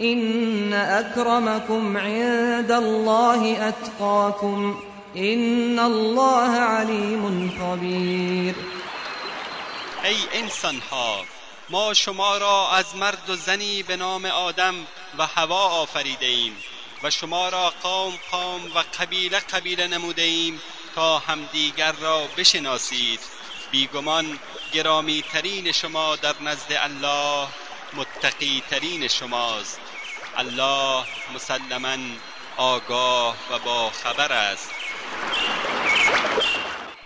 إن أكرمكم عند الله أتقاكم إن الله عليم خبير. ای انسان ها ما شما را از مرد و زنی به نام آدم و هوا آفریده ایم و شما را قوم قوم و قبیله قبیله نموده ایم تا همدیگر را بشناسید. بیگمان گرامی ترین شما در نزد الله متقی ترین شماست. الله مسلما آگاه و با خبر است.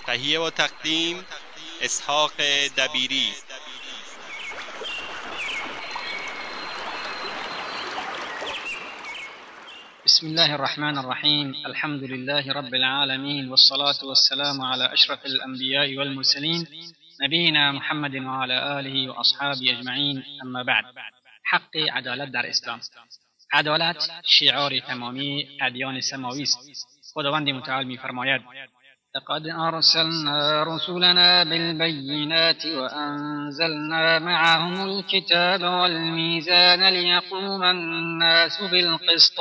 تهیه و تقدیم اسحاق دبیری. بسم الله الرحمن الرحيم. الحمد لله رب العالمين والصلاة والسلام على أشرف الأنبياء والمرسلين نبينا محمد وعلى آله وأصحابه أجمعين. أما بعد حق عدالت در اسلام. عدالت شعار تمامی ادیان سماوی است. خداوند متعال میفرماید لقد أرسلنا رسلنا بالبينات وأنزلنا معهم الكتاب والميزان ليقوم الناس بالقسط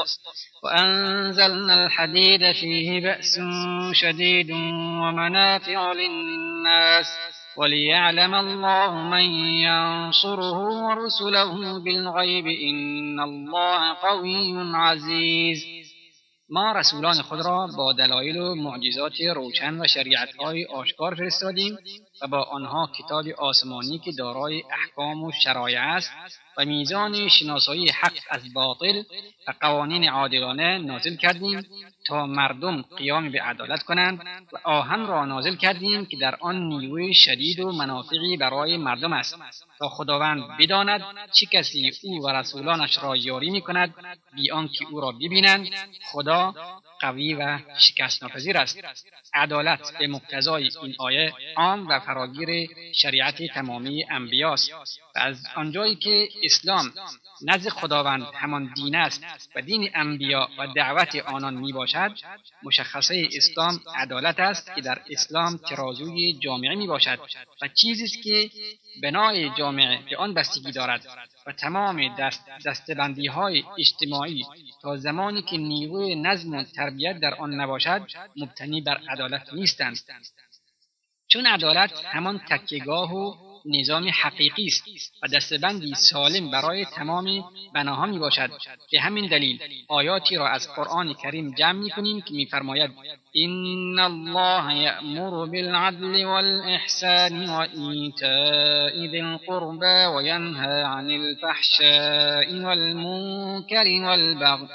وأنزلنا الحديد فيه بأس شديد ومنافع للناس وليعلم الله من ينصره ورسله بالغيب إن الله قوي عزيز. ما رسولان خود را با دلایل و معجزات روشن و شریعتهای آشکار فرستادیم و با آنها کتاب آسمانی که دارای احکام و شرایع است و میزان شناسایی حق از باطل و قوانین عادلانه نازل کردیم تا مردم قیام به عدالت کنند و آهن را نازل کردیم که در آن نیروی شدید و منافعی برای مردم است تا خداوند بداند چه کسی او و رسولانش را یاری می کند بی آنکه او را ببینند خدا قوی و شکست ناپذیر است. عدالت به مقتضای این آیه عام و فراگیر شریعت تمامی انبیاست و از آنجایی که اسلام نزد خداوند همان دین است و دین انبیا و دعوت آنان می باشد مشخصه اسلام عدالت است که در اسلام ترازوی جامعه می باشد و چیزی است که بنای جامعه به آن بستگی دارد و تمام دست دستبندی های اجتماعی تا زمانی که نیروی نظم و تربیت در آن نباشد مبتنی بر عدالت نیستند. چون عدالت همان تکیگاه و نظام حقیقی است و دستبندی سالم برای تمام بناها می باشد به همین دلیل آیاتی را از قرآن کریم جمع می کنیم که میفرماید این الله یأمر بالعدل والإحسان وإیتاء ذی القربى وینهى عن الفحشاء والمنکر والبغی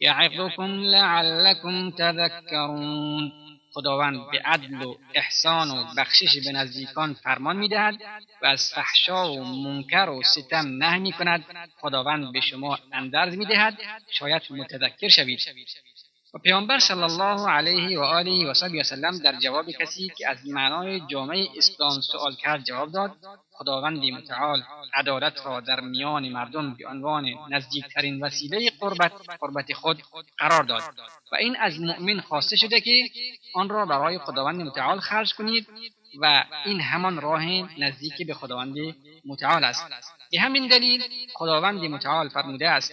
یعظكم لعلكم تذکرون خداوند به عدل و احسان و بخشش به نزدیکان فرمان می‌دهد و از فحشا و منکر و ستم نه می کند خداوند به شما اندرز می‌دهد. شاید متذکر شوید. و پیامبر صلی الله علیه و آله و صحبی وسلم در جواب کسی که از معنای جامعه اسلام سوال کرد جواب داد خداوند متعال عدالت را در میان مردم به عنوان نزدیکترین وسیله قربت قربت خود قرار داد و این از مؤمن خواسته شده که آن را برای خداوند متعال خرج کنید و این همان راه نزدیک به خداوند متعال است. به همین دلیل خداوند متعال فرموده است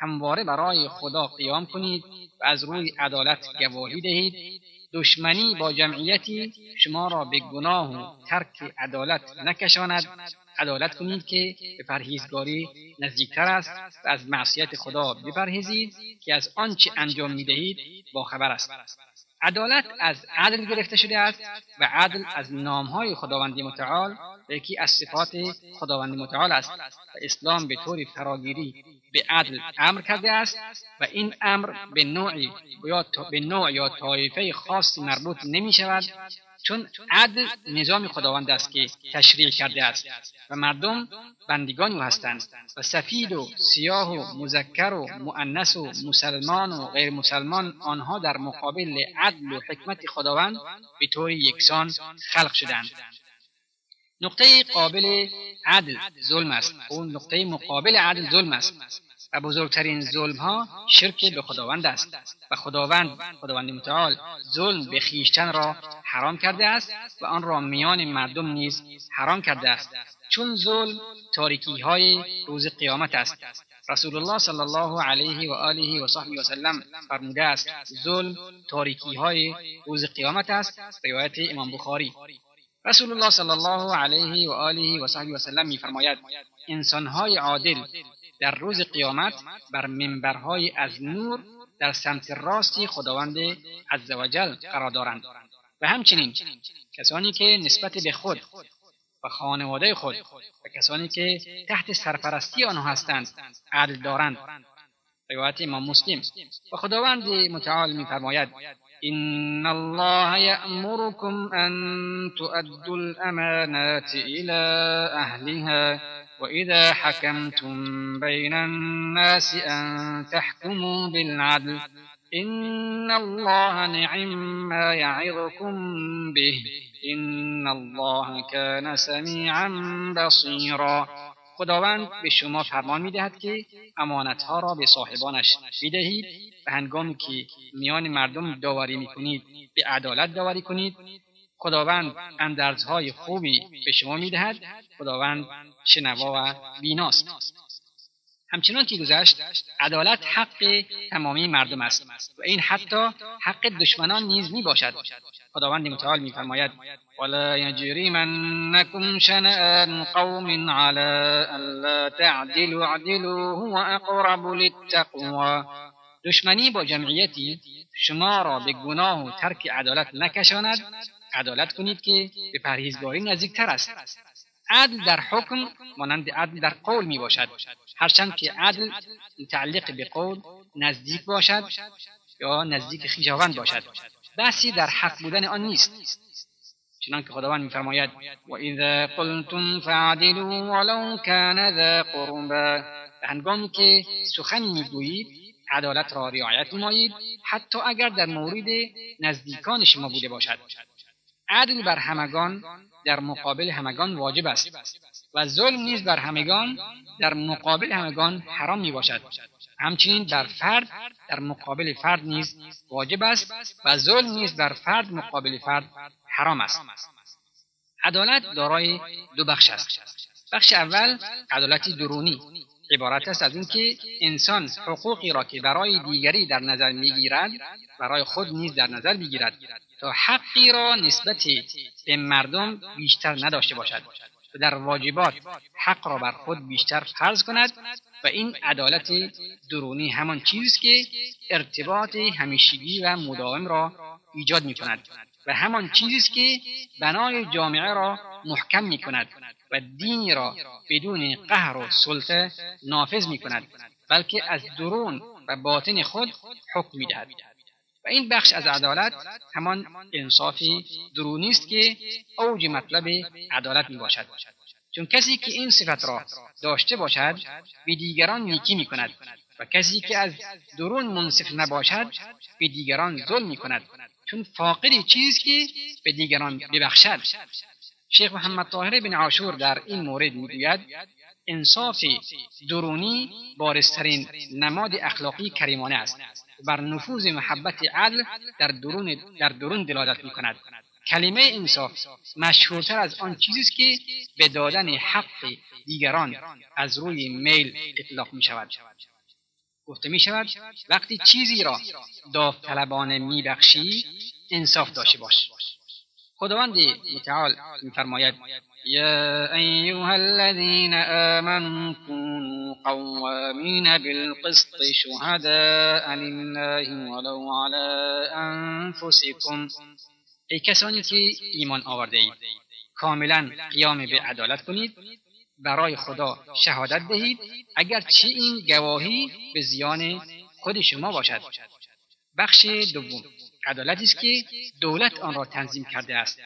همواره برای خدا قیام کنید و از روی عدالت گواهی دهید. دشمنی با جمعیتی شما را به گناه و ترک عدالت نکشاند. عدالت کنید که به پرهیزگاری نزدیکتر است و از معصیت خدا بپرهیزید که از آنچه انجام می‌دهید با خبر است. عدالت از عدل گرفته شده است و عدل از نامهای خداوند متعال و یکی از صفات خداوند متعال است و اسلام به طور فراگیری به عدل امر کرده است و این امر به نوعی یا به نوع یا طایفه خاصی مربوط نمی شود چون عدل نظام خداوند است که تشریع کرده است و مردم بندگان او هستند و سفید و سیاه و مذکر و مؤنث و مسلمان و غیر مسلمان آنها در مقابل عدل و حکمت خداوند به طور یکسان خلق شدند. نقطه قابل عدل ظلم است. اون نقطه مقابل عدل ظلم است و بزرگترین ظلم ها شرک به خداوند است و خداوند خداوند متعال ظلم به خیشتن را حرام کرده است و آن را میان مردم نیز حرام کرده است. چون ظلم تاریکی های روز قیامت است. رسول الله صلی الله علیه و آله و صحبه و سلم فرموده است ظلم تاریکی های روز قیامت است. روایت امام بخاری. رسول الله صلی الله علیه و آله و صحبه و سلم میفرماید انسانهای عادل در روز قیامت بر منبرهای از نور در سمت راستی خداوند عزوجل قرار دارند. و همچنین کسانی که نسبت به خود و خانواده خود و کسانی که تحت سرپرستی آنها هستند عدل دارند. روایت امام مسلم. و خداوند متعال میفرماید إن الله يأمركم أن تؤدوا الأمانات إلى أهلها وإذا حكمتم بين الناس أن تحكموا بالعدل إن الله نعم ما يعظكم به إن الله كان سميعا بصيرا خداوند به شما فرمان می‌دهد که امانتها را به صاحبانش بدهید و هنگامی که میان مردم داوری می‌کنید به عدالت داوری کنید. خداوند اندرزهای خوبی به شما می‌دهد. خداوند شنوا و بیناست. همچنان که گذشت عدالت حق تمامی مردم است و این حتی حق دشمنان نیز می باشد خداوند متعال میفرماید ولا يجرمنكم شنآن قوم على ألا تعدلوا اعدلوا هو اقرب للتقوى. دشمنی با جمعیتی شما را به گناه و ترک عدالت نکشاند. عدالت کنید که به پرهیزگاری نزدیکتر است. عدل در حکم مانند عدل در قول می باشد. هرچند که عدل متعلق به قول نزدیک باشد یا نزدیک خیشاوند باشد. بحثی در حق بودن آن نیست. چنان که خداوند میفرماید و اذا قلتم فعدلوا ولو کان ذا قربا. هنگامی که سخن می‌گویید عدالت را رعایت نمایید حتی اگر در مورد نزدیکان شما بوده باشد. عدل بر همگان در مقابل همگان واجب است و ظلم نیز بر همگان در مقابل همگان حرام می باشد همچنین بر فرد در مقابل فرد نیز واجب است و ظلم نیز بر فرد مقابل فرد حرام است. عدالت دارای دو بخش است. بخش اول عدالتی درونی. عبارت است از اینکه انسان حقوقی را که برای دیگری در نظر می‌گیرد برای خود نیز در نظر بگیرد تا حقی را نسبت به مردم بیشتر نداشته باشد و در واجبات حق را بر خود بیشتر فرض کند و این عدالت درونی همان چیزی که ارتباط همیشگی و مداوم را ایجاد می کند و همان چیزی که بنای جامعه را محکم می کند و دینی را بدون قهر و سلطه نافذ می کند بلکه از درون و باطن خود حکم می دهد و این بخش از عدالت همان انصاف درونی است که اوج مطلب عدالت می باشد چون کسی که این صفت را داشته باشد به دیگران نیکی می کند و کسی که از درون منصف نباشد به دیگران ظلم می کند چون فاقد چیز که به دیگران ببخشد. شیخ محمد طاهر بن عاشور در این مورد می‌گوید انصاف درونی بارسترین نماد اخلاقی کریمانه است. بر نفوذ محبت عدل در درون, در درون دلالت می کند کلمه انصاف مشهورتر از آن چیزی است که به دادن حق دیگران از روی میل اطلاق می شود گفته می شود وقتی چیزی را داوطلبانه می بخشی انصاف داشته باش. خداوند متعال میفرماید يا أيها الذين آمنوا كونوا قوامين بالقسط شهداء لله ولو على أنفسكم۔ ای کسانی که ایمان آورده اید کاملا قیام به عدالت کنید برای خدا شهادت دهید اگر چی این گواهی به زیان خود شما باشد. بخش دوم عدالتی است که دولت آن را تنظیم کرده است.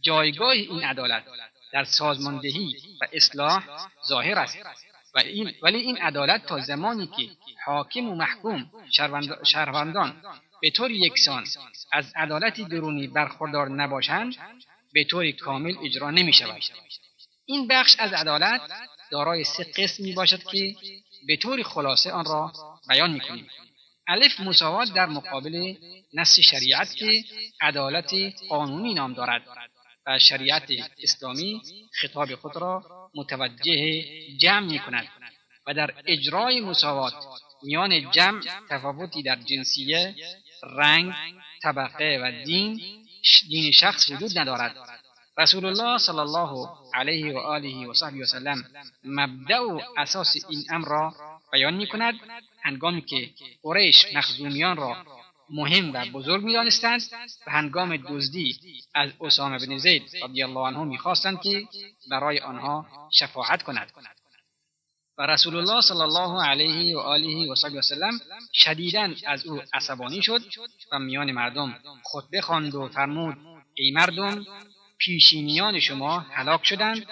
جایگاه این عدالت در سازماندهی و اصلاح ظاهر است. و این ولی این عدالت تا زمانی که حاکم و محکوم شهروندان به طور یکسان از عدالتی درونی برخوردار نباشند به طور کامل اجرا نمی شود. این بخش از عدالت دارای سه قسم می باشد که به طور خلاصه آن را بیان می کنیم. الف مساوات در مقابل نص شریعت که عدالت قانونی نام دارد. شریعت اسلامی خطاب خود را متوجه جمع می کند و در اجرای مساوات میان جمع تفاوتی در جنسیه رنگ طبقه و دین دین شخص وجود ندارد. رسول الله صلی الله علیه و آله و صحبه وسلم مبدع و اساس این امر را بیان می کند هنگامی که قریش مخزومیان را مهم و بزرگ می‌دانستند و هنگام دزدی از اسامه بن زید رضی الله عنه می‌خواستند که برای آنها شفاعت کند. و رسول الله صلی الله علیه و آله و صحبه وسلم شدیدا از او عصبانی شد و میان مردم خطبه خواند و فرمود ای مردم پیشینیان شما هلاک شدند.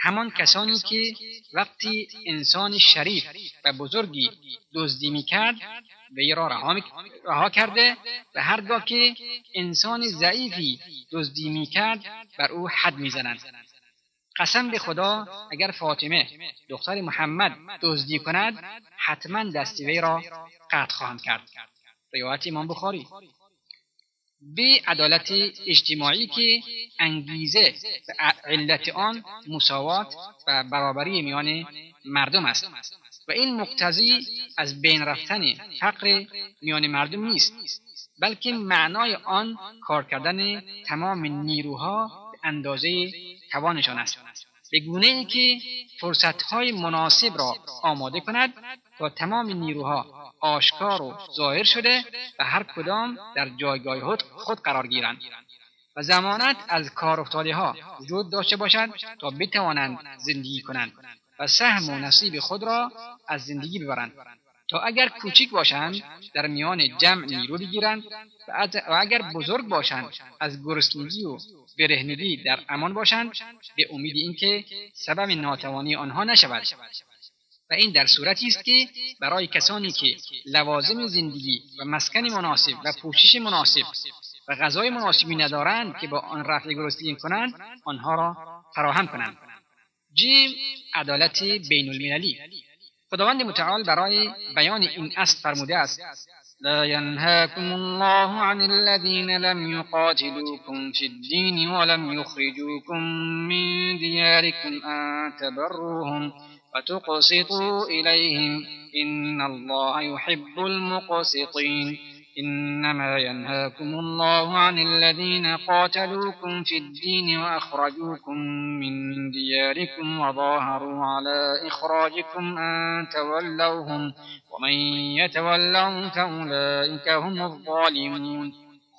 همان کسانی که وقتی انسان شریف و بزرگی دزدی می‌کرد وی را رها, کرده و هرگاه که انسان ضعیفی دزدی می‌کرد بر او حد می‌زنند. قسم به خدا اگر فاطمه دختر محمد دزدی کند حتما دست وی را قطع خواهم کرد. روایت امام بخاری. به عدالت اجتماعی که انگیزه و علت آن مساوات و برابری میان مردم است. این مقتضی از بین رفتن فقر میان مردم نیست بلکه معنای آن کار کردن تمام نیروها به اندازه توانشان است. به گونه ای که فرصتهای مناسب را آماده کند تا تمام نیروها آشکار و ظاهر شده و هر کدام در جایگاه خود قرار گیرند. و زمانت از کار افتاده ها وجود داشته باشد تا بتوانند زندگی کنند. و سهم و نصیب خود را از زندگی ببرند تا اگر کوچک باشند در میان جمع نیرو بگیرند و اگر بزرگ باشند از گرسنگی و برهنگی در امان باشند به امید اینکه سبب ناتوانی آنها نشود. و این در صورتی است که برای کسانی که لوازم زندگی و مسکن مناسب و پوشش مناسب و غذای مناسبی ندارند که با آن رفع گرسنگی کنند آنها را فراهم کنند. جیم عدالت بین المللی. خداوند متعال برای بیان این اصل فرموده است. لا ينهاكم الله عن الذين لم يقاتلوكم في الدين ولم يخرجوكم من دياركم أن تبروهم وتقسطوا إليهم إن الله يحب المقسطين إنما ينهاكم الله عن الذين قاتلوكم في الدين وأخرجوكم من دياركم وظاهروا على إخراجكم أن تولوهم ومن يتولهم فأولئك هم الظالمون.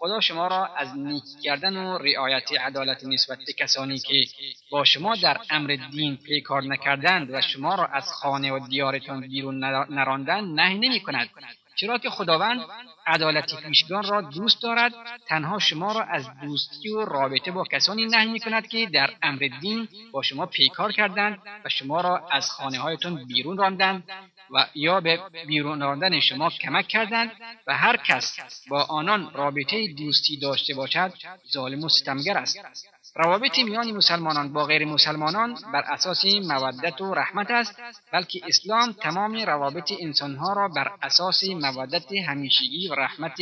خدا شما را از نیک کردن و رعایت عدالت نسبت به کسانی که با شما در امر دین پیکار نکردند و شما را از خانه و دیارتان بیرون نراندند نهی نمی کند چرا که خداوند عدالت پیشگان را دوست دارد تنها شما را از دوستی و رابطه با کسانی نهی می کند که در امر دین با شما پیکار کردند و شما را از خانه هایتان بیرون راندند و یا به بیرون راندن شما کمک کردند و هر کس با آنان رابطه دوستی داشته باشد ظالم و ستمگر است. روابط میان مسلمانان با غیر مسلمانان بر اساس مودت و رحمت است بلکه اسلام تمام روابط انسانها را بر اساس مودت همیشگی و رحمت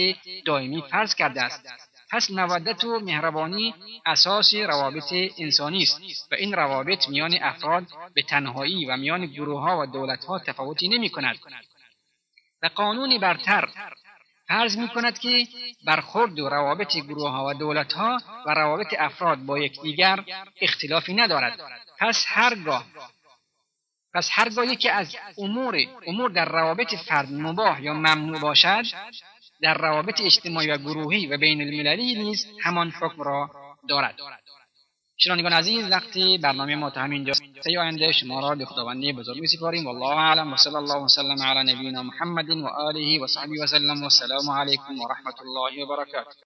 دائمی فرض کرده است. پس مودت و مهربانی اساس روابط انسانی است و این روابط میان افراد به تنهایی و میان گروه ها و دولت ها تفاوتی نمی کند و قانون برتر فرض می کند که برخورد و روابط گروه ها و دولت ها و روابط افراد با یکدیگر اختلافی ندارد. پس هرگاه پس هرگاه یکی از امور امور در روابط فرد مباح یا ممنوع باشد در روابط اجتماعی و گروهی و بین المللی نیز همان حکم را دارد. شنوندگان عزیز وقتی برنامه ما تا همینجا سی آینده شما را به خداوندی بزرگ میسپاریم. والله اعلم. و صلی الله وسلم علی نبینا محمد و آله و صحبه وسلم و السلام علیکم و رحمت الله و برکاته.